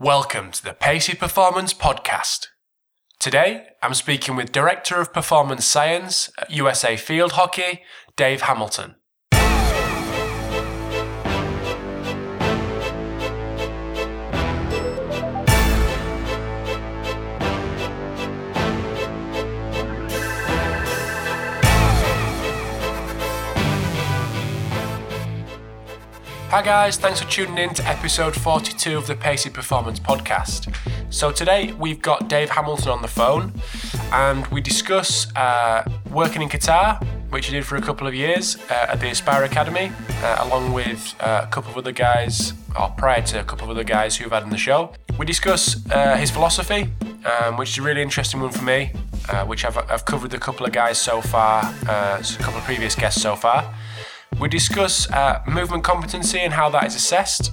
Welcome to the Pacey Performance Podcast. Today, I'm speaking with Director of Performance Science at USA Field Hockey, Dave Hamilton. Hi guys, thanks for tuning in to episode 42 of the Pacey Performance Podcast. So today we've got Dave Hamilton on the phone and we discuss uh, working in Qatar, which he did for a couple of years uh, at the Aspire Academy, uh, along with uh, a couple of other guys, or prior to a couple of other guys who've had in the show. We discuss uh, his philosophy, um, which is a really interesting one for me, uh, which I've, I've covered a couple of guys so far, a couple of previous guests so far. We discuss uh, movement competency and how that is assessed,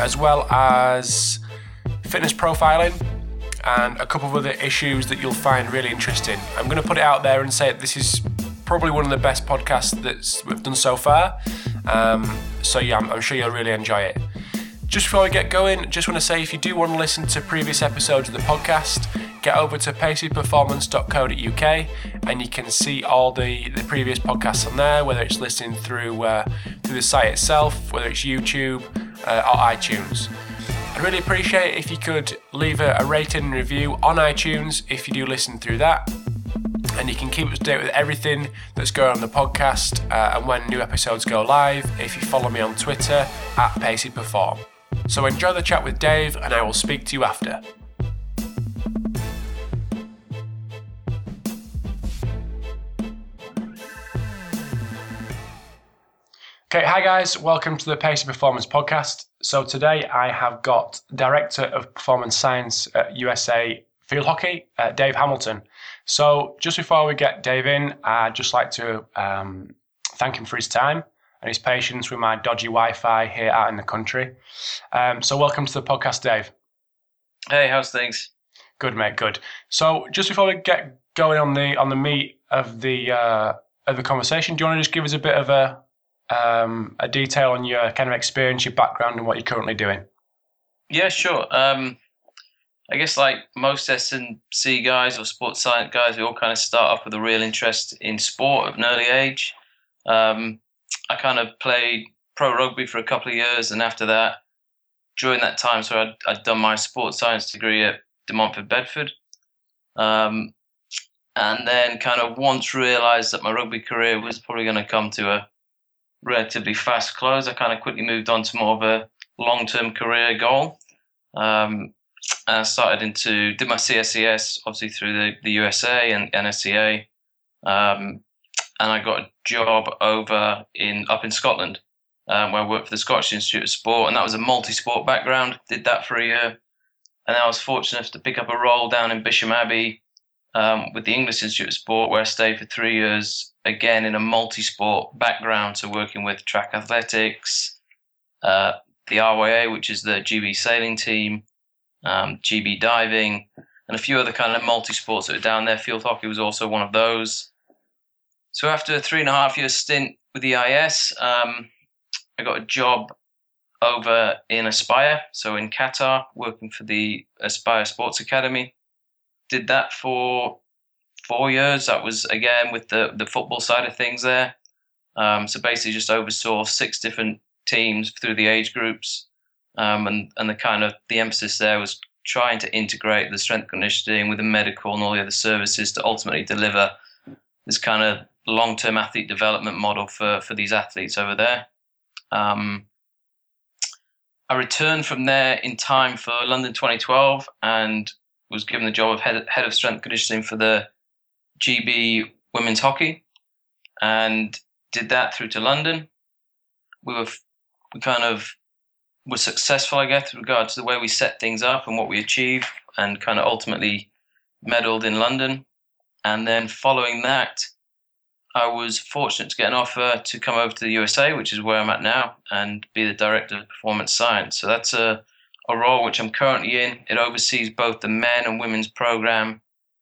as well as fitness profiling and a couple of other issues that you'll find really interesting. I'm going to put it out there and say this is probably one of the best podcasts that we've done so far. Um, so, yeah, I'm, I'm sure you'll really enjoy it. Just before we get going, just want to say if you do want to listen to previous episodes of the podcast, get over to paceyperformance.co.uk and you can see all the, the previous podcasts on there, whether it's listening through uh, through the site itself, whether it's YouTube uh, or iTunes. I'd really appreciate if you could leave a, a rating and review on iTunes if you do listen through that. And you can keep up to date with everything that's going on the podcast uh, and when new episodes go live if you follow me on Twitter at PaceyPerform. So enjoy the chat with Dave, and I will speak to you after. Okay, hi guys, welcome to the Pacey Performance Podcast. So today I have got Director of Performance Science at USA Field Hockey, uh, Dave Hamilton. So just before we get Dave in, I'd just like to um, thank him for his time and his patience with my dodgy Wi-Fi here out in the country. Um, so welcome to the podcast, Dave. Hey, how's things? Good, mate. Good. So just before we get going on the on the meat of the uh, of the conversation, do you want to just give us a bit of a um, a detail on your kind of experience, your background, and what you're currently doing? Yeah, sure. Um, I guess like most S and C guys or sports science guys, we all kind of start off with a real interest in sport at an early age. Um, I kind of played pro rugby for a couple of years, and after that, during that time, so I'd, I'd done my sports science degree at De Montfort Bedford. Um, and then kind of once realized that my rugby career was probably going to come to a relatively fast close. I kind of quickly moved on to more of a long-term career goal. Um, I started into did my CSCS obviously through the, the USA and NSCA, um, and I got a job over in up in Scotland um, where I worked for the Scottish Institute of Sport, and that was a multi-sport background. Did that for a year, and I was fortunate enough to pick up a role down in Bisham Abbey um, with the English Institute of Sport, where I stayed for three years, again in a multi sport background. So, working with track athletics, uh, the RYA, which is the GB sailing team, um, GB diving, and a few other kind of multi sports that were down there. Field hockey was also one of those. So, after a three and a half year stint with the IS, um, I got a job over in Aspire, so in Qatar, working for the Aspire Sports Academy did that for four years. That was again with the the football side of things there. Um, so basically, just oversaw six different teams through the age groups, um, and and the kind of the emphasis there was trying to integrate the strength conditioning with the medical and all the other services to ultimately deliver this kind of long-term athlete development model for for these athletes over there. Um, I returned from there in time for London 2012 and was given the job of head, head of strength conditioning for the GB women's hockey and did that through to London. We were we kind of were successful, I guess, with regard to the way we set things up and what we achieved, and kind of ultimately medaled in London. And then following that, I was fortunate to get an offer to come over to the USA, which is where I'm at now, and be the director of performance science. So that's a a role which I'm currently in. It oversees both the men and women's program.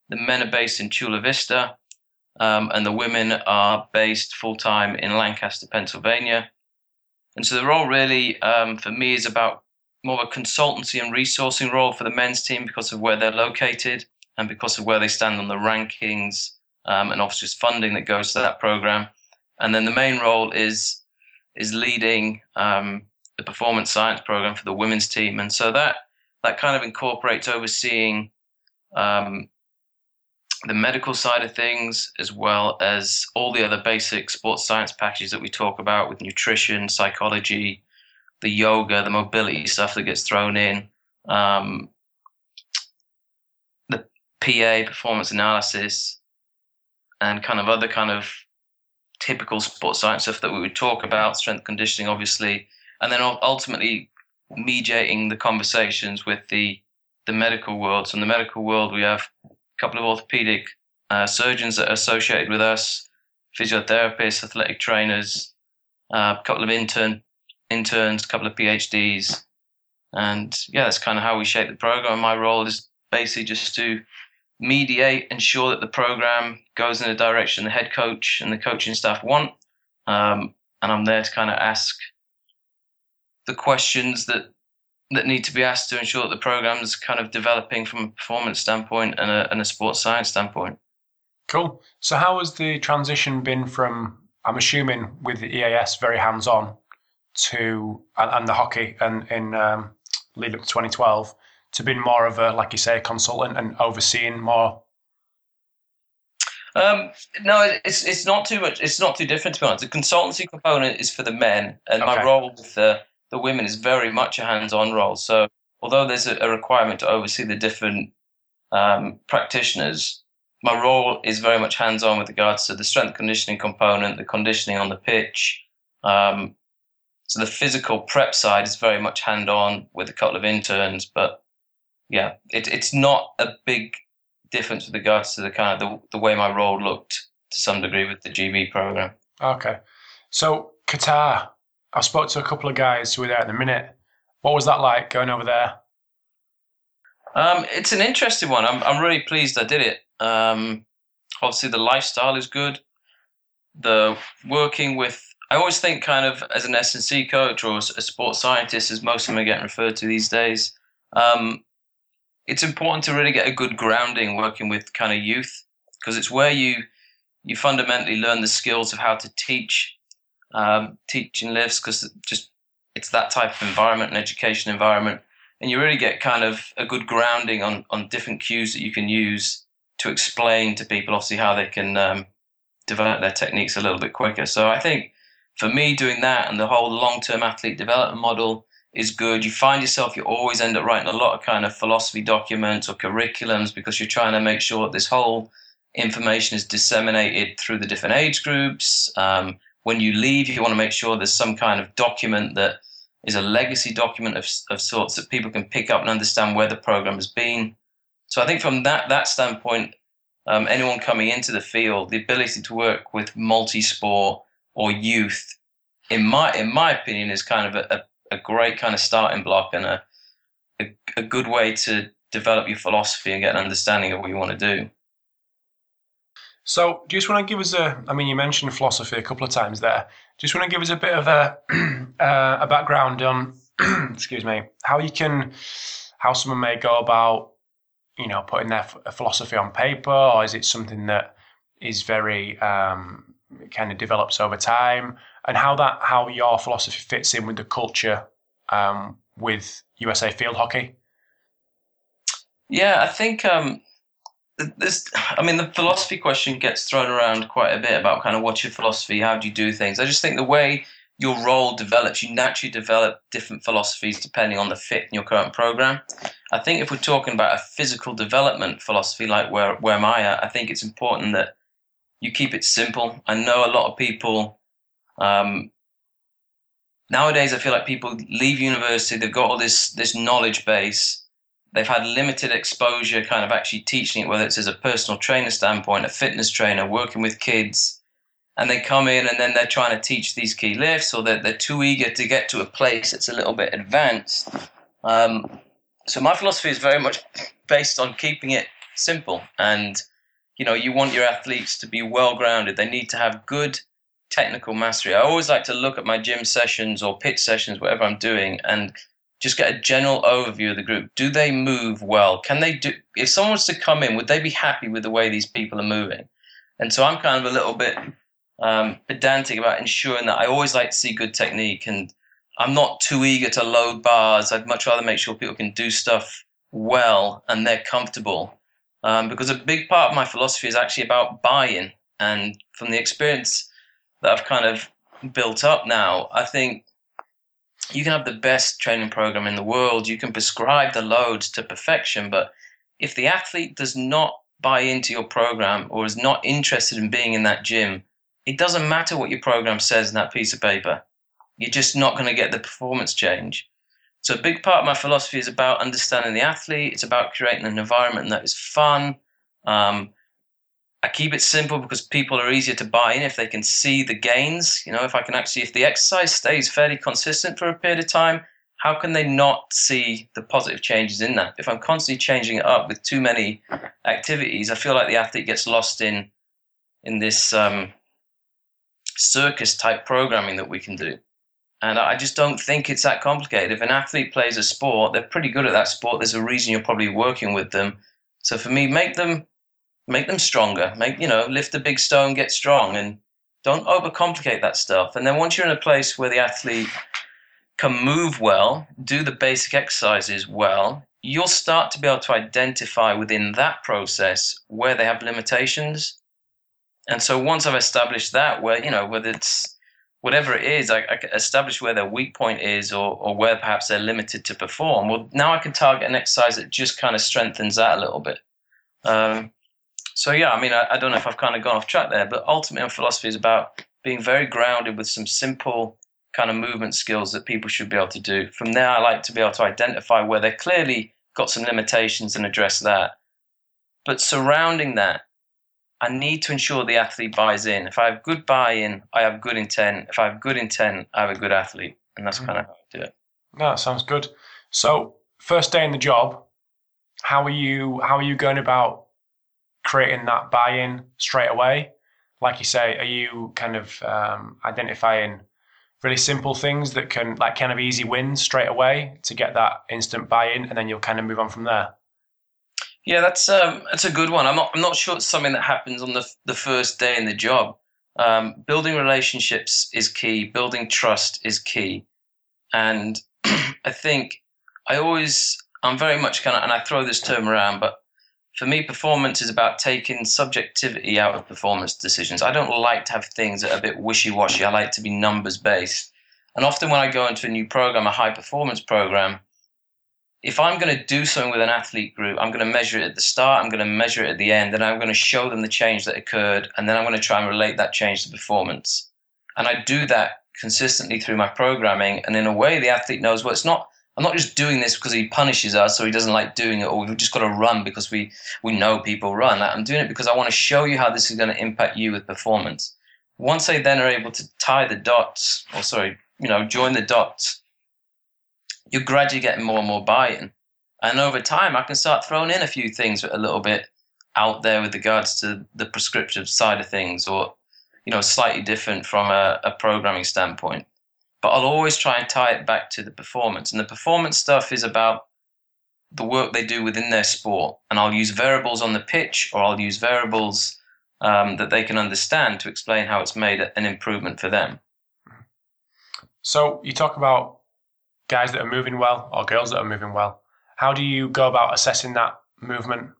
The men are based in Chula Vista, um, and the women are based full time in Lancaster, Pennsylvania. And so the role really um, for me is about more of a consultancy and resourcing role for the men's team because of where they're located and because of where they stand on the rankings um, and obviously funding that goes to that program. And then the main role is is leading um, the performance science program for the women's team, and so that that kind of incorporates overseeing um, the medical side of things as well as all the other basic sports science packages that we talk about with nutrition, psychology, the yoga, the mobility stuff that gets thrown in, um, the PA performance analysis, and kind of other kind of typical sports science stuff that we would talk about, strength conditioning, obviously, and then ultimately mediating the conversations with the the medical world. So in the medical world, we have couple of orthopedic uh, surgeons that are associated with us, physiotherapists, athletic trainers, uh, a couple of intern interns, a couple of PhDs, and yeah, that's kind of how we shape the program. My role is basically just to mediate, ensure that the program goes in the direction the head coach and the coaching staff want. Um, and I'm there to kind of ask the questions that that need to be asked to ensure that the program is kind of developing from a performance standpoint and a, and a sports science standpoint. Cool. So, how has the transition been from? I'm assuming with the EIS very hands on to and, and, the hockey and in um, lead up to 2012 to being more of a, like you say, a consultant and overseeing more? Um, no, it's it's not too much. It's not too different to be honest. The consultancy component is for the men, and okay. my role with the the women is very much a hands-on role. So although there's a, a requirement to oversee the different um, practitioners, my role is very much hands-on with regards to the strength conditioning component, the conditioning on the pitch. Um, so the physical prep side is very much hand-on with a couple of interns, but yeah, it, it's not a big difference with regards to the kind of the, the way my role looked to some degree with the GB program. Okay. So Qatar, I spoke to a couple of guys who were there at the minute. What was that like going over there? Um, it's an interesting one. I'm I'm really pleased I did it. Um, obviously, the lifestyle is good. The working with I always think kind of as an S&C coach or a sports scientist, as most of them are getting referred to these days. Um, it's important to really get a good grounding working with kind of youth because it's where you you fundamentally learn the skills of how to teach um, teaching lifts because just it's that type of environment and education environment and you really get kind of a good grounding on on different cues that you can use to explain to people obviously how they can um, develop their techniques a little bit quicker so i think for me doing that and the whole long-term athlete development model is good. You find yourself, you always end up writing a lot of kind of philosophy documents or curriculums because you're trying to make sure that this whole information is disseminated through the different age groups. Um, when you leave, you want to make sure there's some kind of document that is a legacy document of, of sorts that people can pick up and understand where the program has been. So I think from that that standpoint, um, anyone coming into the field, the ability to work with multi-sport or youth, in my in my opinion, is kind of a, a a great kind of starting block and a, a, a good way to develop your philosophy and get an understanding of what you want to do. So, do you just want to give us a? I mean, you mentioned philosophy a couple of times there. Do you just want to give us a bit of a uh, a background on, excuse me, how you can, how someone may go about, you know, putting their philosophy on paper, or is it something that is very um, kind of develops over time, and how that how your philosophy fits in with the culture um, with USA field hockey. Yeah, I think um, this. I mean, the philosophy question gets thrown around quite a bit about kind of what's your philosophy, how do you do things. I just think the way your role develops, you naturally develop different philosophies depending on the fit in your current program. I think if we're talking about a physical development philosophy, like where where am I at, I think it's important that you keep it simple. I know a lot of people um, nowadays, I feel like people leave university, they've got all this this knowledge base, they've had limited exposure, kind of actually teaching it, whether it's as a personal trainer standpoint, a fitness trainer, working with kids, and they come in and then they're trying to teach these key lifts, or they're, they're too eager to get to a place that's a little bit advanced. Um, so my philosophy is very much based on keeping it simple and you know, you want your athletes to be well grounded. They need to have good technical mastery. I always like to look at my gym sessions or pitch sessions, whatever I'm doing, and just get a general overview of the group. Do they move well? Can they do? If someone was to come in, would they be happy with the way these people are moving? And so I'm kind of a little bit um, pedantic about ensuring that I always like to see good technique, and I'm not too eager to load bars. I'd much rather make sure people can do stuff well and they're comfortable. Um, because a big part of my philosophy is actually about buy-in, and from the experience that I've kind of built up now, I think you can have the best training program in the world, you can prescribe the loads to perfection, but if the athlete does not buy into your program or is not interested in being in that gym, it doesn't matter what your program says in that piece of paper. You're just not going to get the performance change. So, a big part of my philosophy is about understanding the athlete. It's about creating an environment that is fun. Um, I keep it simple because people are easier to buy in if they can see the gains. You know, if I can actually, if the exercise stays fairly consistent for a period of time, how can they not see the positive changes in that? If I'm constantly changing it up with too many activities, I feel like the athlete gets lost in in this um, circus type programming that we can do. And I just don't think it's that complicated. If an athlete plays a sport, they're pretty good at that sport. There's a reason you're probably working with them. So for me, make them make them stronger. Make you know, lift a big stone, get strong, and don't overcomplicate that stuff. And then once you're in a place where the athlete can move well, do the basic exercises well, you'll start to be able to identify within that process where they have limitations. And so once I've established that, where you know whether it's whatever it is, I, I establish where their weak point is or, or where perhaps they're limited to perform. Well, now I can target an exercise that just kind of strengthens that a little bit. Um, so yeah, I mean, I, I, don't know if I've kind of gone off track there, but ultimately, philosophy is about being very grounded with some simple kind of movement skills that people should be able to do. From there, I like to be able to identify where they're clearly got some limitations and address that. But surrounding that, I need to ensure the athlete buys in. If I have good buy-in, I have good intent. If I have good intent, I have a good athlete, and that's mm-hmm. kind of how I do it. No, that sounds good. So, first day in the job, how are you? How are you going about creating that buy-in straight away. Like you say, are you kind of um, identifying really simple things that can like kind of easy wins straight away to get that instant buy-in, and then you'll kind of move on from there? Yeah, that's um, that's a good one. I'm not I'm not sure it's something that happens on the the first day in the job. Um, building relationships is key. Building trust is key, and I think I always I'm very much kind of and I throw this term around, but for me, performance is about taking subjectivity out of performance decisions. I don't like to have things that are a bit wishy washy. I like to be numbers based. And often when I go into a new program, a high performance program, if I'm going to do something with an athlete group, I'm going to measure it at the start, I'm going to measure it at the end, and I'm going to show them the change that occurred, and then I'm going to try and relate that change to performance. And I do that consistently through my programming. And in a way, the athlete knows well, it's not I'm not just doing this because he punishes us or he doesn't like doing it or we've just got to run because we, we know people run. I'm doing it because I want to show you how this is going to impact you with performance. Once they then are able to tie the dots, or sorry, you know, join the dots, you're gradually getting more and more buy-in. And over time, I can start throwing in a few things a little bit out there with regards to the prescriptive side of things or, you know, slightly different from a, a programming standpoint but I'll always try and tie it back to the performance. And the performance stuff is about the work they do within their sport. And I'll use variables on the pitch or I'll use variables um, that they can understand to explain how it's made an improvement for them. So you talk about guys that are moving well or girls that are moving well. How do you go about assessing that movement?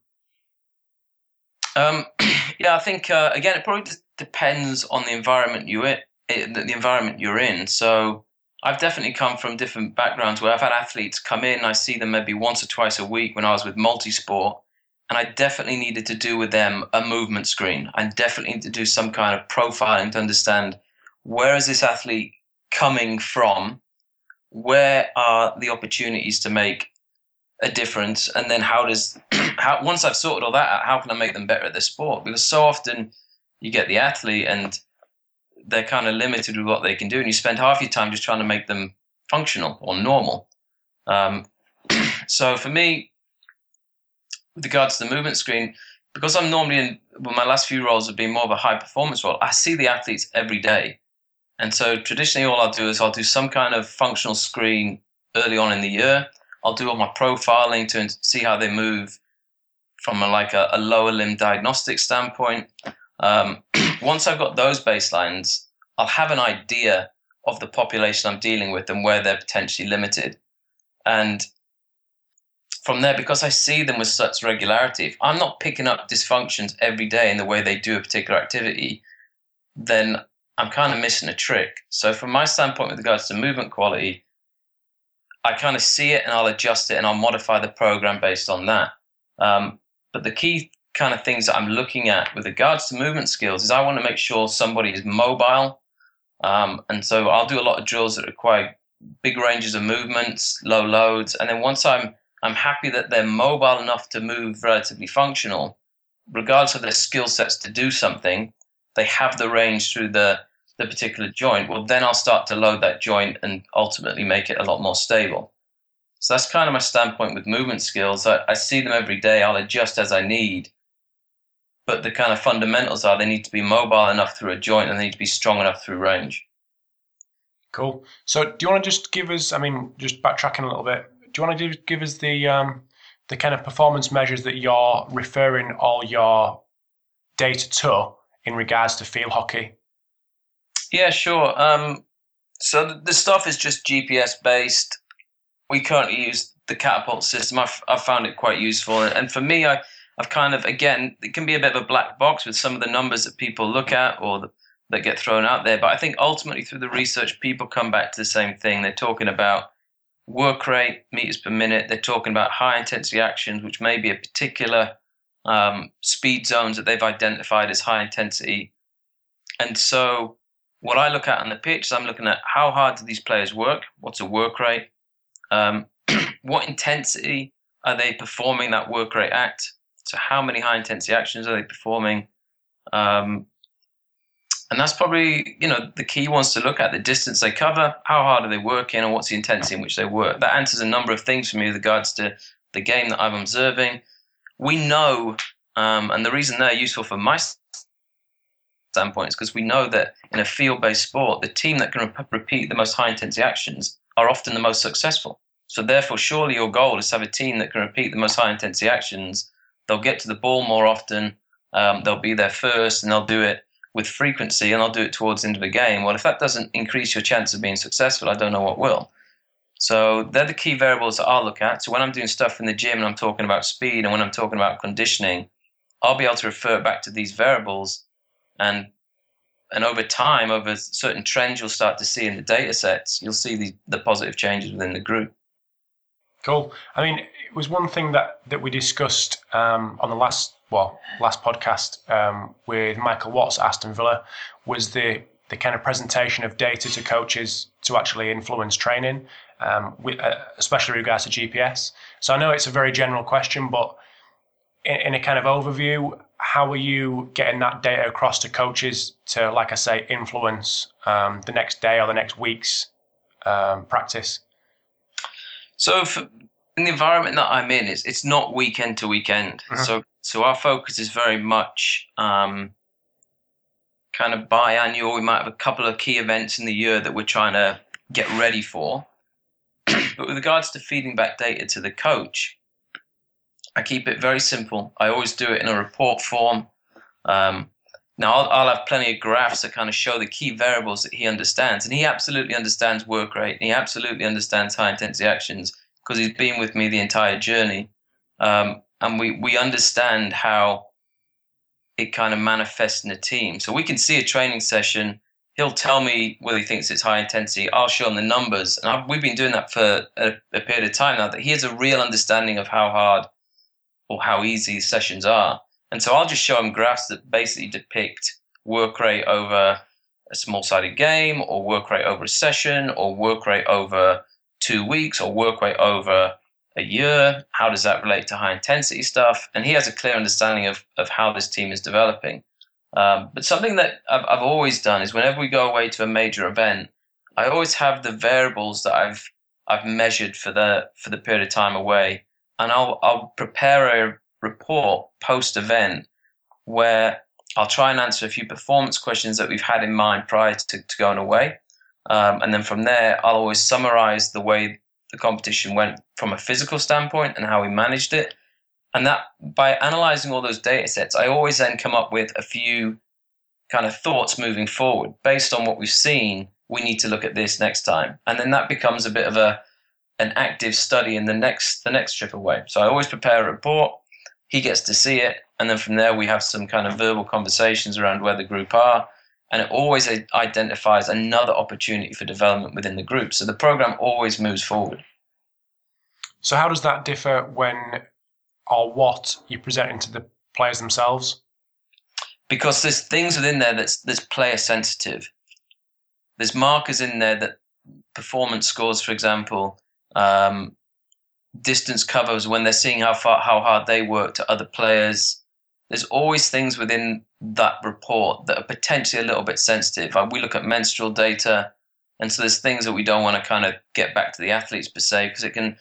Um, yeah, I think uh, again it probably depends on the environment you're in it, the environment you're in. So I've definitely come from different backgrounds where I've had athletes come in. I see them maybe once or twice a week when I was with multisport, and I definitely needed to do with them a movement screen. I definitely need to do some kind of profiling to understand where is this athlete coming from, where are the opportunities to make a difference, and then how does how once I've sorted all that out, how can I make them better at the sport? Because so often you get the athlete and they're kind of limited with what they can do, and you spend half your time just trying to make them functional or normal. Um, so for me, with regards to the movement screen, because I'm normally in, well, my last few roles have been more of a high performance role, I see the athletes every day. And so traditionally, all I'll do is I'll do some kind of functional screen early on in the year. I'll do all my profiling to see how they move from a, like a, a, lower limb diagnostic standpoint. Um, once I've got those baselines, I'll have an idea of the population I'm dealing with and where they're potentially limited. And from there, because I see them with such regularity, if I'm not picking up dysfunctions every day in the way they do a particular activity, then I'm kind of missing a trick. So, from my standpoint, with regards to movement quality, I kind of see it and I'll adjust it and I'll modify the program based on that. Um, but the key kind of things that I'm looking at with regards to movement skills is I want to make sure somebody is mobile. Um, and so I'll do a lot of drills that require big ranges of movements, low loads, and then once I'm I'm happy that they're mobile enough to move relatively functional, regardless of their skill sets to do something, they have the range through the the particular joint. Well, then I'll start to load that joint and ultimately make it a lot more stable. So that's kind of my standpoint with movement skills. I, I see them every day. I'll adjust as I need. But the kind of fundamentals are they need to be mobile enough through a joint and they need to be strong enough through range. Cool. So, do you want to just give us? I mean, just backtracking a little bit. Do you want to give us the um, the kind of performance measures that you're referring all your data to in regards to field hockey? Yeah, sure. Um, so the, stuff is just GPS based. We currently use the catapult system. I've, I've found it quite useful, and for me, I I've kind of again it can be a bit of a black box with some of the numbers that people look at or the, that get thrown out there. But I think ultimately through the research, people come back to the same thing. They're talking about work rate, meters per minute. They're talking about high intensity actions, which may be a particular um, speed zones that they've identified as high intensity. And so, what I look at on the pitch is I'm looking at how hard do these players work? What's a work rate? Um, what intensity are they performing that work rate at? So, how many high intensity actions are they performing? Um, and that's probably you know the key ones to look at the distance they cover how hard are they working and what's the intensity in which they work. That answers a number of things for me with regards to the game that i'm observing. We know um, and the reason they're useful from my standpoint is because we know that in a field-based sport the team that can re- repeat the most high intensity actions are often the most successful. So therefore surely your goal is to have a team that can repeat the most high intensity actions they'll get to the ball more often um, they'll be there first and they'll do it with frequency and I'll do it towards the end of the game. Well, if that doesn't increase your chance of being successful, I don't know what will. So they're the key variables that I'll look at. So when I'm doing stuff in the gym and I'm talking about speed and when I'm talking about conditioning, I'll be able to refer back to these variables and and over time, over certain trends you'll start to see in the data sets, you'll see the, the positive changes within the group. Cool. I mean, it was one thing that, that we discussed um, on the last well last podcast um, with Michael Watts at Aston Villa was the the kind of presentation of data to coaches to actually influence training, um, with, uh, especially regards to GPS. So I know it's a very general question, but in, in, a kind of overview, how are you getting that data across to coaches to, like I say, influence um, the next day or the next week's um, practice? So, for, in the environment that I'm in, it's it's not weekend to weekend. Uh-huh. So so our focus is very much um, kind of biannual. We might have a couple of key events in the year that we're trying to get ready for. but with regards to feeding back data to the coach, I keep it very simple. I always do it in a report form. Um, now, I'll, I'll, have plenty of graphs that kind of show the key variables that he understands. And he absolutely understands work rate. And he absolutely understands high intensity actions because he's been with me the entire journey. Um, and we we understand how it kind of manifests in a team. So we can see a training session. He'll tell me whether he thinks it's high intensity. I'll show him the numbers, and I've, we've been doing that for a, a, period of time now. That he has a real understanding of how hard or how easy sessions are, and so I'll just show him graphs that basically depict work rate over a small-sided game, or work rate over a session, or work rate over two weeks, or work rate over a year? How does that relate to high intensity stuff? And he has a clear understanding of, of how this team is developing. Um, but something that I've, I've always done is whenever we go away to a major event, I always have the variables that I've I've measured for the for the period of time away, and I'll I'll prepare a report post event where I'll try and answer a few performance questions that we've had in mind prior to, to going away, um, and then from there I'll always summarize the way the competition went from a physical standpoint and how we managed it. And that by analyzing all those data sets, I always then come up with a few kind of thoughts moving forward based on what we've seen. We need to look at this next time, and then that becomes a bit of a an active study in the next the next trip away. So I always prepare a report. He gets to see it, and then from there we have some kind of verbal conversations around where the group are, and it always identifies another opportunity for development within the group. So the program always moves forward. So how does that differ when or what you present into the players themselves? Because there's things within there that's that's player sensitive. There's markers in there that performance scores, for example, um, distance covers when they're seeing how far how hard they work to other players. There's always things within that report that are potentially a little bit sensitive. We look at menstrual data, and so there's things that we don't want to kind of get back to the athletes per se because it can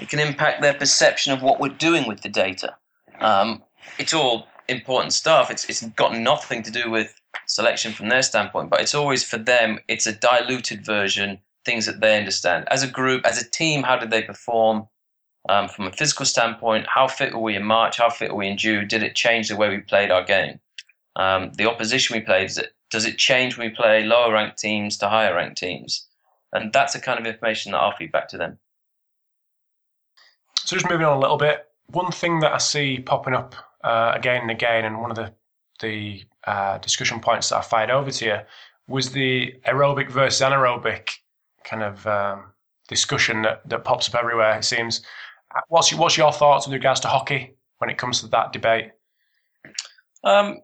it can impact their perception of what we're doing with the data. Um, it's all important stuff. It's it's got nothing to do with selection from their standpoint, but it's always for them. It's a diluted version, things that they understand as a group, as a team. How did they perform? Um, from a physical standpoint, how fit were we in March? How fit were we in June? Did it change the way we played our game? Um, the opposition we played, it, does it change when we play lower ranked teams to higher ranked teams? And that's the kind of information that I'll feed back to them. So just moving on a little bit, one thing that I see popping up uh, again and again, and one of the the uh, discussion points that I fired over to you was the aerobic versus anaerobic kind of um, discussion that, that pops up everywhere. It seems. Uh, what's your, what's your thoughts with regards to hockey when it comes to that debate? Um,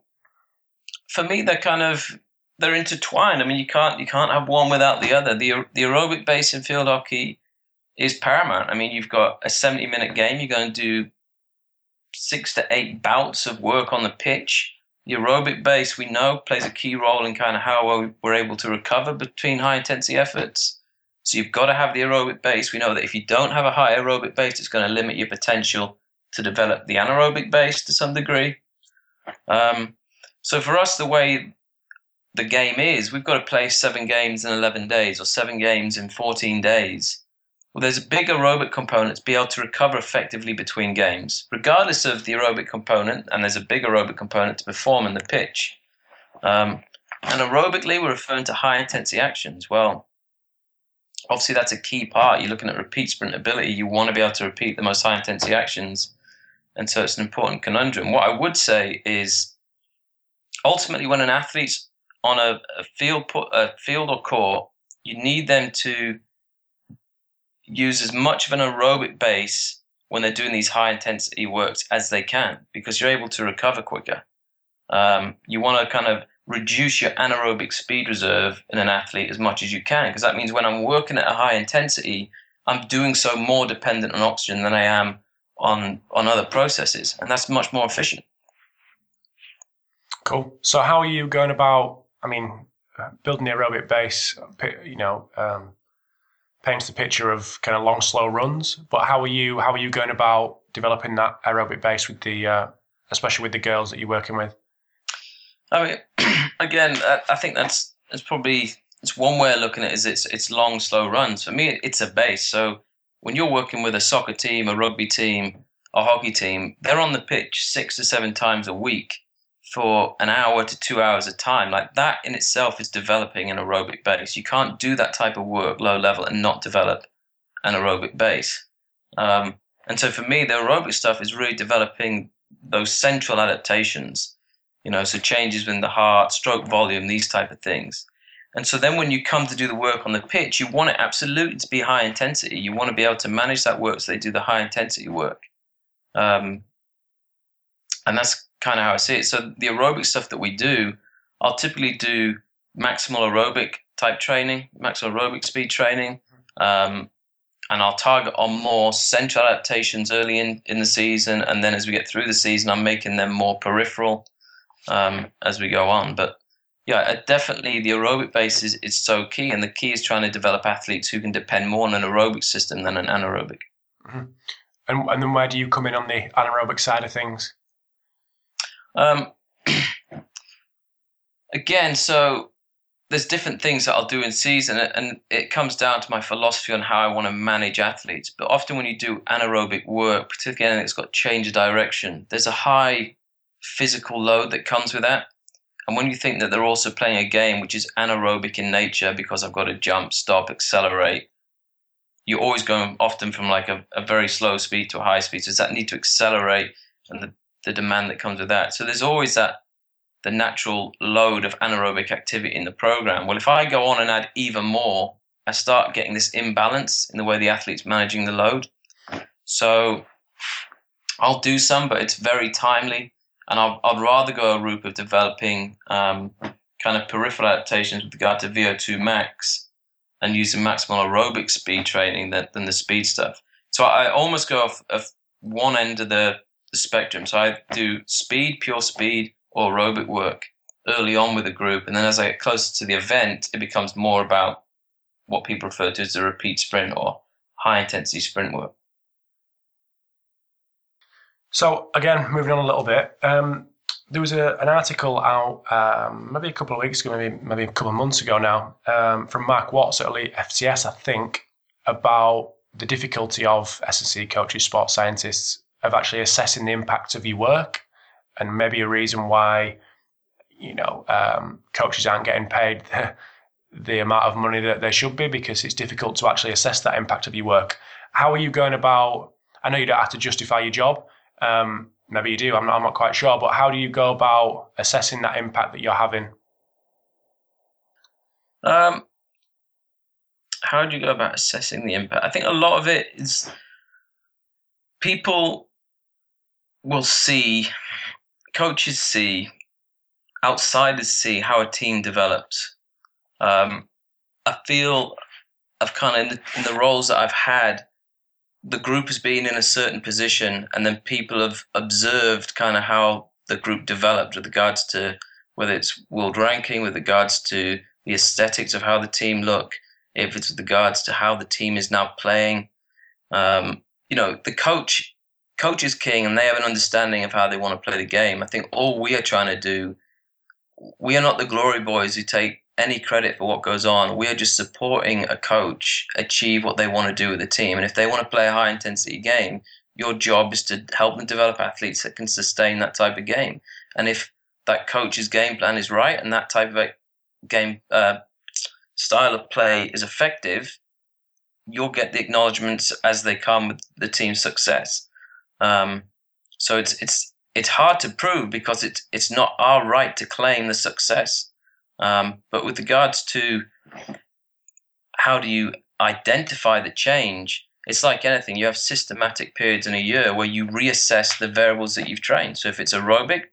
for me, they're kind of they're intertwined. I mean, you can't you can't have one without the other. The the aerobic base in field hockey is paramount. I mean, you've got a 70 minute game, you're going to do six to eight bouts of work on the pitch. The aerobic base, we know, plays a key role in kind of how we're able to recover between high intensity efforts. So you've got to have the aerobic base. We know that if you don't have a high aerobic base, it's going to limit your potential to develop the anaerobic base to some degree. Um, so for us, the way the game is, we've got to play seven games in 11 days or seven games in 14 days. Well, there's a big aerobic component to be able to recover effectively between games, regardless of the aerobic component, and there's a big aerobic component to perform in the pitch. Um, and aerobically, we're referring to high intensity actions. Well, obviously, that's a key part. You're looking at repeat sprint ability. You want to be able to repeat the most high intensity actions. And so it's an important conundrum. What I would say is ultimately, when an athlete's on a, a field, a field or court, you need them to use as much of an aerobic base when they're doing these high intensity works as they can because you're able to recover quicker. Um, you want to kind of reduce your anaerobic speed reserve in an athlete as much as you can because that means when I'm working at a high intensity, I'm doing so more dependent on oxygen than I am on on other processes, and that's much more efficient. Cool. So, how are you going about? I mean, uh, building the aerobic base. You know, um, paints the picture of kind of long, slow runs. But how are you? How are you going about developing that aerobic base with the, uh, especially with the girls that you're working with? I mean, again, I think that's that's probably it's one way of looking at it is it's it's long, slow runs. For me, it's a base. So when you're working with a soccer team, a rugby team, a hockey team, they're on the pitch six to seven times a week for an hour to two hours of time. Like that in itself is developing an aerobic base. You can't do that type of work low level and not develop an aerobic base. Um, and so for me, the aerobic stuff is really developing those central adaptations, you know, so changes in the heart, stroke volume, these type of things. And so then when you come to do the work on the pitch, you want it absolutely to be high intensity. You want to be able to manage that work so they do the high intensity work. Um, and that's kind of how I see it. So the aerobic stuff that we do, I'll typically do maximal aerobic type training, maximal aerobic speed training, um, and I'll target on more central adaptations early in, in the season, and then as we get through the season, I'm making them more peripheral um, as we go on. But yeah, definitely the aerobic base is, is so key, and the key is trying to develop athletes who can depend more on an aerobic system than an anaerobic. Mm-hmm. And, and then where do you come in on the anaerobic side of things? Um, again, so there's different things that I'll do in season, and it comes down to my philosophy on how I want to manage athletes. But often when you do anaerobic work, particularly anything that's got change of direction, there's a high physical load that comes with that. And when you think that they're also playing a game which is anaerobic in nature because I've got to jump, stop, accelerate, you're always going often from like a, a very slow speed to a high speed. So does that need to accelerate and the, the demand that comes with that? So there's always that the natural load of anaerobic activity in the program. Well, if I go on and add even more, I start getting this imbalance in the way the athlete's managing the load. So I'll do some, but it's very timely. And i would rather go a route of developing um, kind of peripheral adaptations with regard to VO2 max and using maximal aerobic speed training than, than the speed stuff. So I almost go off of one end of the, the spectrum. So I do speed, pure speed, or aerobic work early on with the group. And then as I get closer to the event, it becomes more about what people refer to as the repeat sprint or high intensity sprint work. So again, moving on a little bit, um, there was a, an article out um, maybe a couple of weeks ago, maybe maybe a couple of months ago now, um, from Mark Watts at Elite FTS, I think, about the difficulty of S&C coaches, sports scientists, of actually assessing the impact of your work and maybe a reason why you know um, coaches aren't getting paid the, the amount of money that they should be because it's difficult to actually assess that impact of your work. How are you going about? I know you don't have to justify your job. Um, maybe you do. I'm not, I'm not quite sure. But how do you go about assessing that impact that you're having? Um, how do you go about assessing the impact? I think a lot of it is people will see coaches see, outsiders see how a team develops. Um, I feel I've kind of in the, in the roles that I've had, the group has been in a certain position, and then people have observed kind of how the group developed with regards to whether it's world ranking, with regards to the aesthetics of how the team look, if it's with regards to how the team is now playing. Um, you know, the coach coach is king and they have an understanding of how they want to play the game. I think all we are trying to do, we are not the glory boys who take any credit for what goes on. We are just supporting a coach achieve what they want to do with the team. And if they want to play a high intensity game, your job is to help them develop athletes that can sustain that type of game. And if that coach's game plan is right and that type of game uh, style of play is effective, you'll get the acknowledgements as they come with the team's success. Um, so it's it's it's hard to prove because it's it's not our right to claim the success. Um, but with regards to how do you identify the change, it's like anything. You have systematic periods in a year where you reassess the variables that you've trained. So if it's aerobic,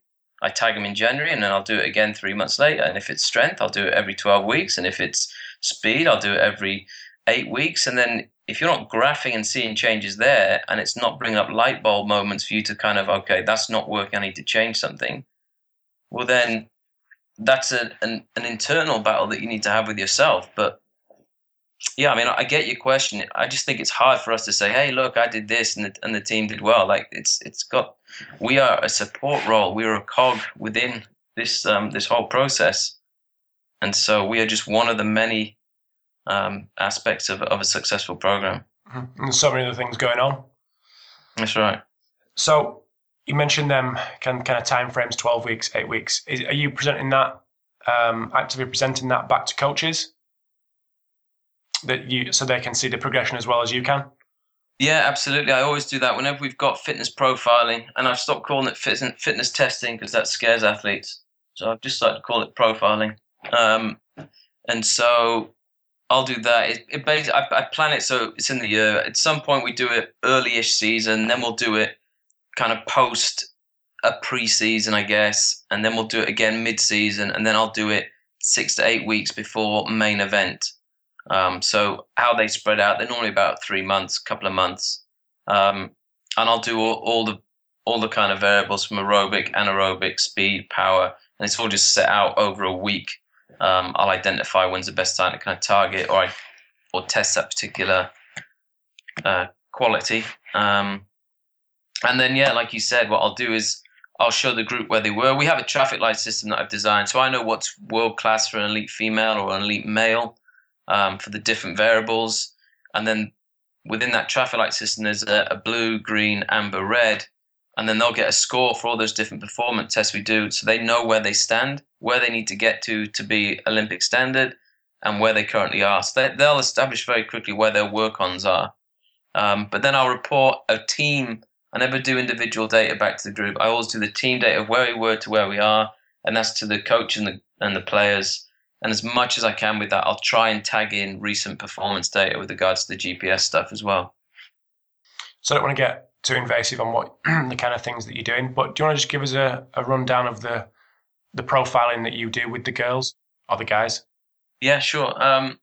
I tag them in January and then I'll do it again three months later. And if it's strength, I'll do it every 12 weeks. And if it's speed, I'll do it every eight weeks. And then if you're not graphing and seeing changes there and it's not bringing up light bulb moments for you to kind of okay that's not working i need to change something well then that's a, an, an internal battle that you need to have with yourself but yeah i mean i get your question i just think it's hard for us to say hey look i did this and the, and the team did well like it's it's got we are a support role we're a cog within this um, this whole process and so we are just one of the many um, aspects of, of a successful program. Mm-hmm. And so many other things going on. That's right. So you mentioned them kind kind of time frames, twelve weeks, eight weeks. Is, are you presenting that um, actively presenting that back to coaches that you so they can see the progression as well as you can? Yeah, absolutely. I always do that whenever we've got fitness profiling, and I've stopped calling it fitness testing because that scares athletes. So I've just started to call it profiling. Um, and so I'll do that. It, it basically, I, I, plan it so it's in the year. At some point, we do it early-ish season, then we'll do it kind of post a pre-season, I guess, and then we'll do it again mid-season, and then I'll do it six to eight weeks before main event. Um, so how they spread out, they're normally about three months, couple of months, um, and I'll do all, all the all the kind of variables from aerobic, anaerobic, speed, power, and it's all just set out over a week um, I'll identify when's the best time to kind of target or I, or test that particular uh, quality. Um, and then, yeah, like you said, what I'll do is I'll show the group where they were. We have a traffic light system that I've designed, so I know what's world class for an elite female or an elite male um, for the different variables. And then within that traffic light system, there's a, a, blue, green, amber, red, and then they'll get a score for all those different performance tests we do, so they know where they stand, where they need to get to to be Olympic standard, and where they currently are. So they, will establish very quickly where their work-ons are. Um, but then I'll report a team. I never do individual data back to the group. I always do the team data of where we were to where we are, and that's to the coach and the and the players. And as much as I can with that, I'll try and tag in recent performance data with regards to the GPS stuff as well. So I don't want to get too invasive on what the kind of things that you're doing, but do you want to just give us a, a rundown of the the profiling that you do with the girls or the guys? Yeah, sure. Um,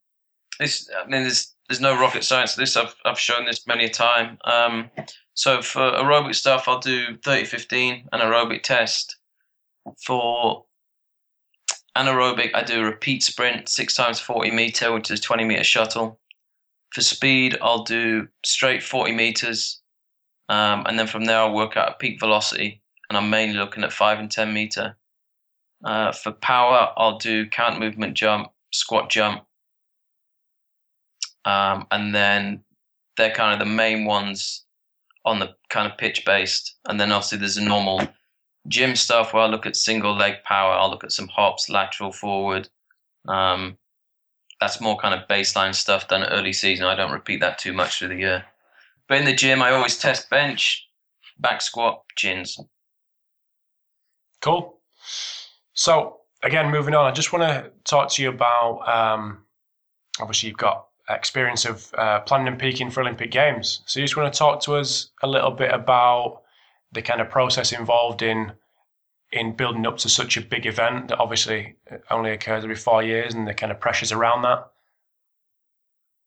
this, I mean, there's there's no rocket science to this. I've I've shown this many a time. Um, so for aerobic stuff, I'll do 30-15, an aerobic test. For anaerobic, I do a repeat sprint, six times 40 meter, which is 20 meter shuttle. For speed, I'll do straight 40 meters, um, and then from there I'll work out a peak velocity, and I'm mainly looking at five and 10 meter. Uh, for power, I'll do count movement jump, squat jump, um, and then they're kind of the main ones on the kind of pitch based. And then obviously there's a normal gym stuff where I look at single leg power. I'll look at some hops, lateral forward. Um, that's more kind of baseline stuff done early season. I don't repeat that too much through the year. But in the gym, I always test bench, back squat, chins. Cool. So again, moving on, I just want to talk to you about. Um, obviously, you've got experience of uh, planning and peaking for Olympic Games. So you just want to talk to us a little bit about the kind of process involved in in building up to such a big event that obviously only occurs every four years and the kind of pressures around that.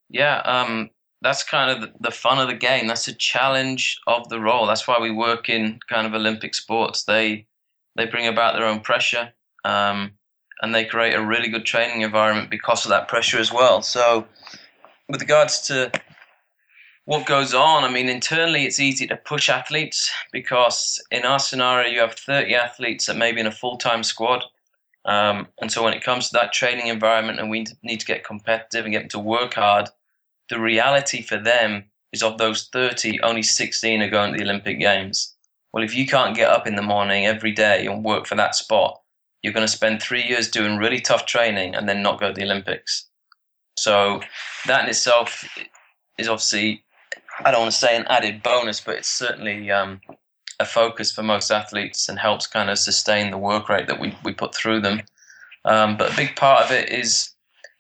Yeah, um, that's kind of the fun of the game. That's a challenge of the role. That's why we work in kind of Olympic sports. They they bring about their own pressure, um, and they create a really good training environment because of that pressure as well. So with regards to what goes on, I mean, internally it's easy to push athletes because in our scenario, you have 30 athletes that may be in a full time squad. Um, and so when it comes to that training environment and we need to get competitive and get them to work hard, the reality for them is of those 30, only 16 are going to the Olympic Games. Well, if you can't get up in the morning every day and work for that spot, you're going to spend three years doing really tough training and then not go to the Olympics. So that in itself is obviously, I don't want to say an added bonus, but it's certainly um, a focus for most athletes and helps kind of sustain the work rate that we, we put through them. Um, but a big part of it is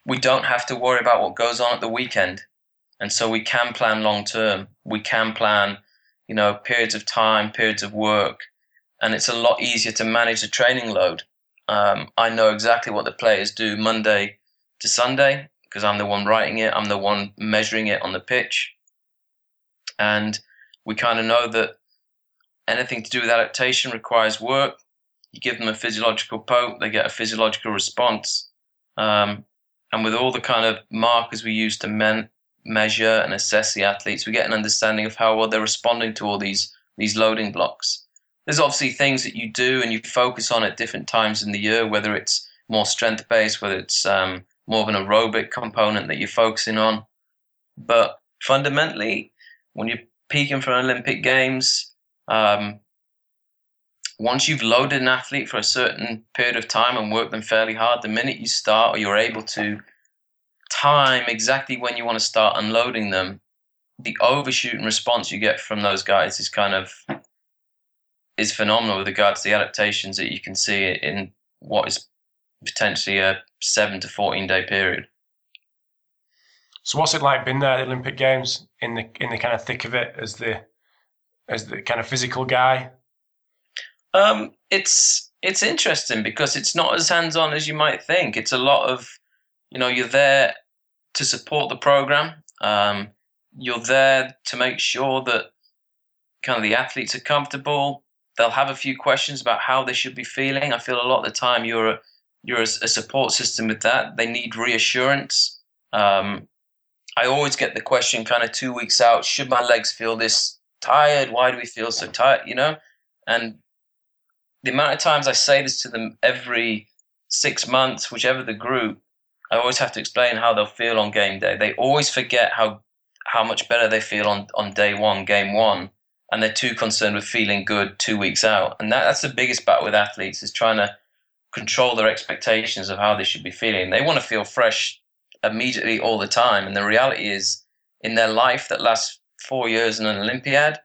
we don't have to worry about what goes on at the weekend. And so we can plan long term. We can plan, you know, periods of time, periods of work. And it's a lot easier to manage the training load. Um, I know exactly what the players do Monday to Sunday because I'm the one writing it, I'm the one measuring it on the pitch. And we kind of know that anything to do with adaptation requires work. You give them a physiological poke, they get a physiological response. Um, and with all the kind of markers we use to men- measure and assess the athletes, we get an understanding of how well they're responding to all these these loading blocks. There's obviously things that you do and you focus on at different times in the year, whether it's more strength based, whether it's um, more of an aerobic component that you're focusing on. But fundamentally, when you're peaking for Olympic Games, um, once you've loaded an athlete for a certain period of time and worked them fairly hard, the minute you start or you're able to time exactly when you want to start unloading them, the overshooting response you get from those guys is kind of is phenomenal with regards to the adaptations that you can see in what is potentially a seven to fourteen day period. So what's it like being there at the Olympic Games in the in the kind of thick of it as the as the kind of physical guy? Um, it's it's interesting because it's not as hands on as you might think. It's a lot of, you know, you're there to support the program. Um, you're there to make sure that kind of the athletes are comfortable. They'll have a few questions about how they should be feeling. I feel a lot of the time you're you're a, a support system with that. They need reassurance. Um, I always get the question kind of two weeks out should my legs feel this tired? Why do we feel so tired? You know? And the amount of times I say this to them every six months, whichever the group, I always have to explain how they'll feel on game day. They always forget how how much better they feel on, on day one, game one, and they're too concerned with feeling good two weeks out. And that, that's the biggest battle with athletes is trying to control their expectations of how they should be feeling. They want to feel fresh immediately all the time. And the reality is, in their life that lasts four years in an Olympiad,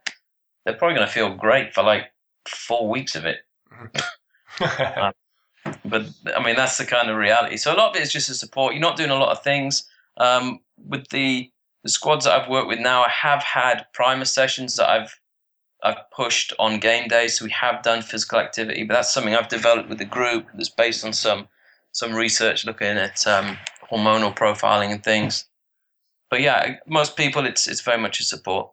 they're probably going to feel great for like four weeks of it. uh, but I mean, that's the kind of reality. So a lot of it is just a support. You're not doing a lot of things. Um, with the, the squads that I've worked with now, I have had primer sessions that I've I've pushed on game days. So we have done physical activity, but that's something I've developed with the group that's based on some some research looking at um, hormonal profiling and things. But yeah, most people, it's it's very much a support.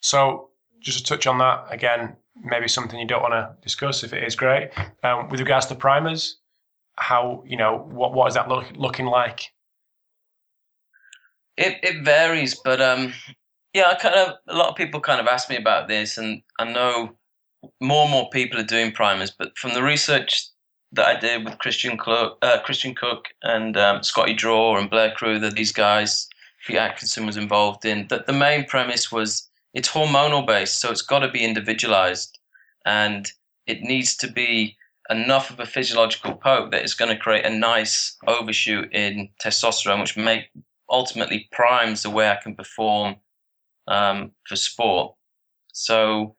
So just to touch on that again, maybe something you don't want to discuss if it is great. Um, with regards to primers, how you know what what is that look, looking like? It it varies, but um, yeah, I kind of a lot of people kind of ask me about this, and I know more and more people are doing primers. But from the research that I did with Christian Cook, uh, Christian Cook and um, Scotty Drawer and Blair Crewther, these guys, Pete Atkinson was involved in. That the main premise was it's hormonal based, so it's got to be individualized, and it needs to be enough of a physiological poke that it's going to create a nice overshoot in testosterone, which make ultimately primes the way I can perform um, for sport. So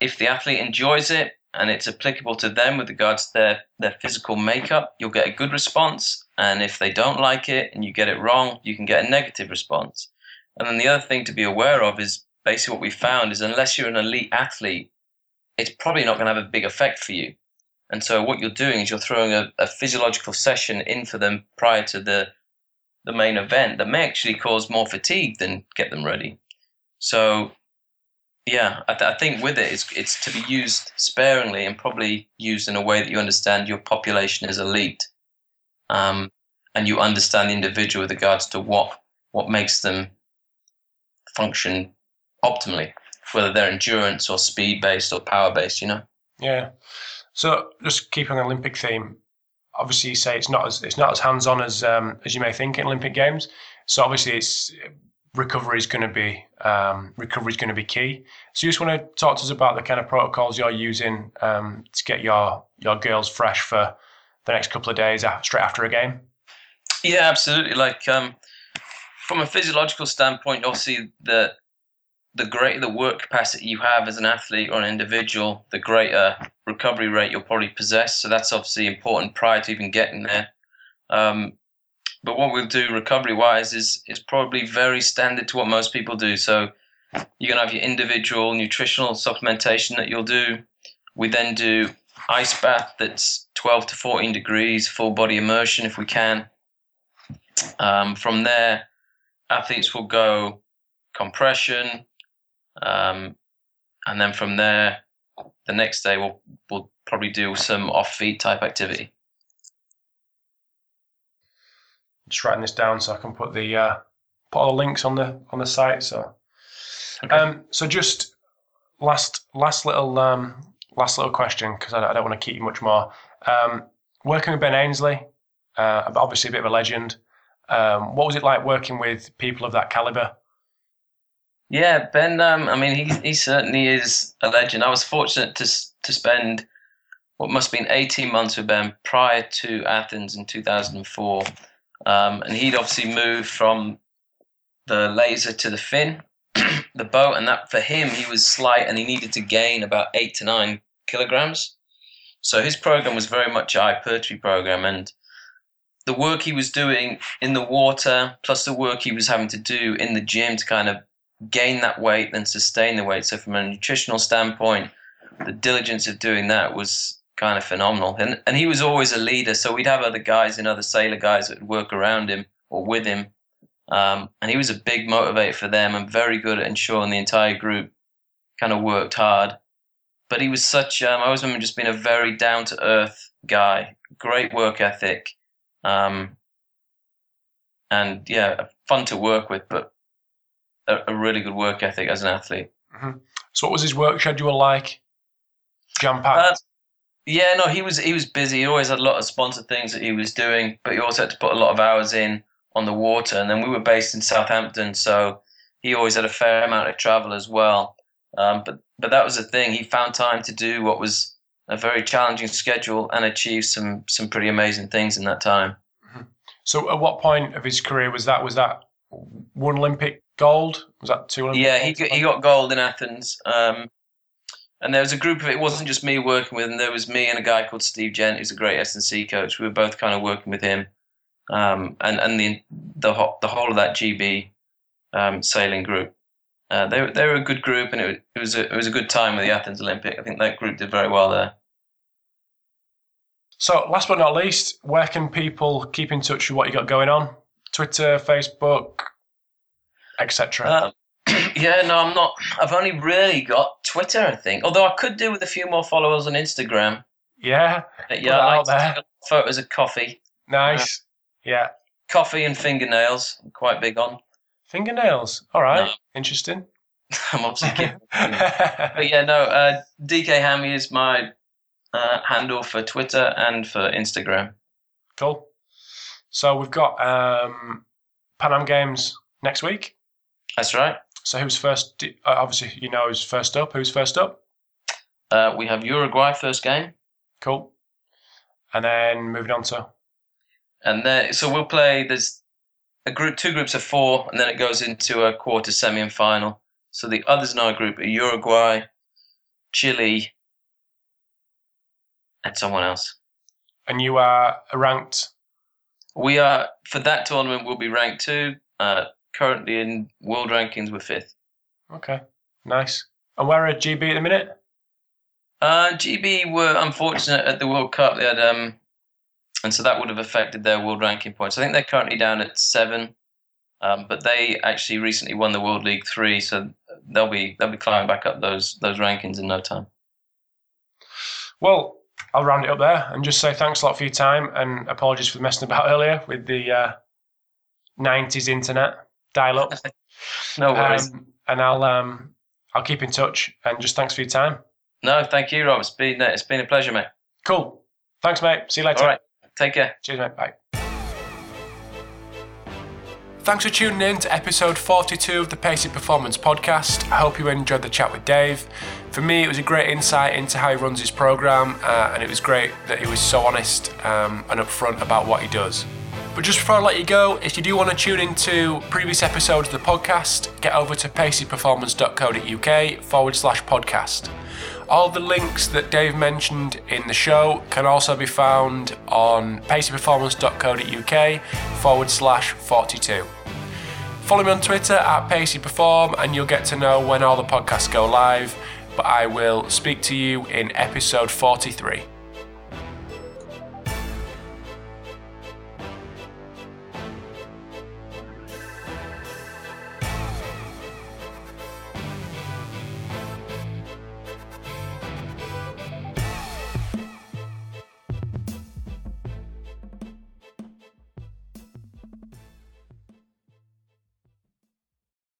if the athlete enjoys it and it's applicable to them with regards to their, their physical makeup, you'll get a good response. And if they don't like it and you get it wrong, you can get a negative response. And then the other thing to be aware of is basically what we found is unless you're an elite athlete, it's probably not going to have a big effect for you. And so what you're doing is you're throwing a, a physiological session in for them prior to the the main event that may actually cause more fatigue than get them ready. So, yeah, I, th- I, think with it, it's, it's to be used sparingly and probably used in a way that you understand your population is elite, um, and you understand the individual with regards to what what makes them function optimally, whether they're endurance or speed based or power based. You know. Yeah. So just on the Olympic theme, obviously you say it's not as it's not as hands on as um, as you may think in Olympic Games. So obviously it's recovery is going to be um, recovery is going to be key. So you just want to talk to us about the kind of protocols you're using um, to get your your girls fresh for the next couple of days straight after a game. Yeah, absolutely. Like um, from a physiological standpoint, obviously the the greater the work capacity you have as an athlete or an individual, the greater recovery rate you'll probably possess. So that's obviously important prior to even getting there. Um, but what we'll do recovery wise is is probably very standard to what most people do. So you're gonna have your individual nutritional supplementation that you'll do. We then do ice bath that's 12 to 14 degrees, full body immersion if we can. Um, from there, athletes will go compression, um, and then from there, the next day we'll we'll probably do some off feet type activity. Just writing this down so I can put the uh, put all the links on the on the site. So, okay. um, so just last last little um, last little question because I, I, don't want to keep you much more. Um, working with Ben Ainslie, uh, obviously a bit of a legend. Um, what was it like working with people of that caliber? Yeah, Ben. Um, I mean, he he certainly is a legend. I was fortunate to to spend what must have been eighteen months with Ben prior to Athens in two thousand and four, um, and he'd obviously moved from the laser to the Finn, the boat, and that for him he was slight and he needed to gain about eight to nine kilograms. So his program was very much a hypertrophy program, and the work he was doing in the water, plus the work he was having to do in the gym to kind of gain that weight then sustain the weight. So from a nutritional standpoint, the diligence of doing that was kind of phenomenal. And and he was always a leader. So we'd have other guys and other sailor guys that would work around him or with him. Um, and he was a big motivator for them and very good at ensuring the entire group kind of worked hard. But he was such, um, I always remember just being a very down to earth guy, great work ethic. Um, and yeah, fun to work with, but a, a really good work ethic as an athlete. Mm-hmm. So, what was his work schedule like? jam packed? Uh, yeah, no, he was he was busy. He always had a lot of sponsored things that he was doing, but he also had to put a lot of hours in on the water. And then we were based in Southampton, so he always had a fair amount of travel as well. Um, but but that was the thing. He found time to do what was a very challenging schedule and achieve some some pretty amazing things in that time. So, at what point of his career was that? Was that one Olympic gold? Was that two Yeah, he got, he got gold in Athens. Um, and there was a group of it wasn't just me working with him. There was me and a guy called Steve Gent, who's a great S and C coach. We were both kind of working with him, um, and and the the whole, the whole of that GB um, sailing group. Uh, they were they were a good group, and it, it was a, it was a good time with the Athens Olympic. I think that group did very well there. So, last but not least, where can people keep in touch with what you got going on? Twitter, Facebook, etc. Um, yeah, no, I'm not. I've only really got Twitter, I think. Although I could do with a few more followers on Instagram. yeah, But yeah, I like there. photos of coffee, nice. Yeah, coffee and fingernails. I'm quite big on. fingernails. All right, No. interesting. I'm obviously kidding. But yeah, no. Uh, DK Hammy is my uh, handle for Twitter and for Instagram. cool. So we've got um, Pan Am Games next week. That's right. So who's first? Uh, obviously, you know who's first up. Who's first up? Uh, we have Uruguay first game, Cool. And then moving on to and then so we'll play. There's a group, two groups of four, and then it goes into a quarter, semi, and final. So the others in our group are Uruguay, Chile, and someone else. and you are ranked. We are for that tournament. We'll be ranked two. Uh, currently in world rankings, we're fifth. Okay, nice. And where are GB at the minute? Uh, GB were unfortunate at the World Cup. They had, um, and so that would have affected their world ranking points. I think they're currently down at seven, um, but they actually recently won the World League Three, so they'll be they'll be climbing back up those those rankings in no time. Well, I'll round it up there and just say thanks a lot for your time and apologies for messing about earlier with the uh, 90s internet dial up. No worries. um, and I'll um, I'll keep in touch and just thanks for your time. no, thank you, Rob. It's been it's been a pleasure, mate. Cool. Thanks, mate. See you later. All right, take care. Cheers, mate. Bye. Thanks for tuning in to episode 42 of the Pacey Performance Podcast. I hope you enjoyed the chat with Dave. For me, it was a great insight into how he runs his program, uh, and it was great that he was so honest um, and upfront about what he does. But just before I let you go, if you do want to tune into previous episodes of the podcast, get over to paceyperformance.co.uk forward slash podcast. All the links that Dave mentioned in the show can also be found on paceyperformance.co.uk forward slash 42. Follow me on Twitter at paceyperform and you'll get to know when all the podcasts go live. But I will speak to you in episode 43.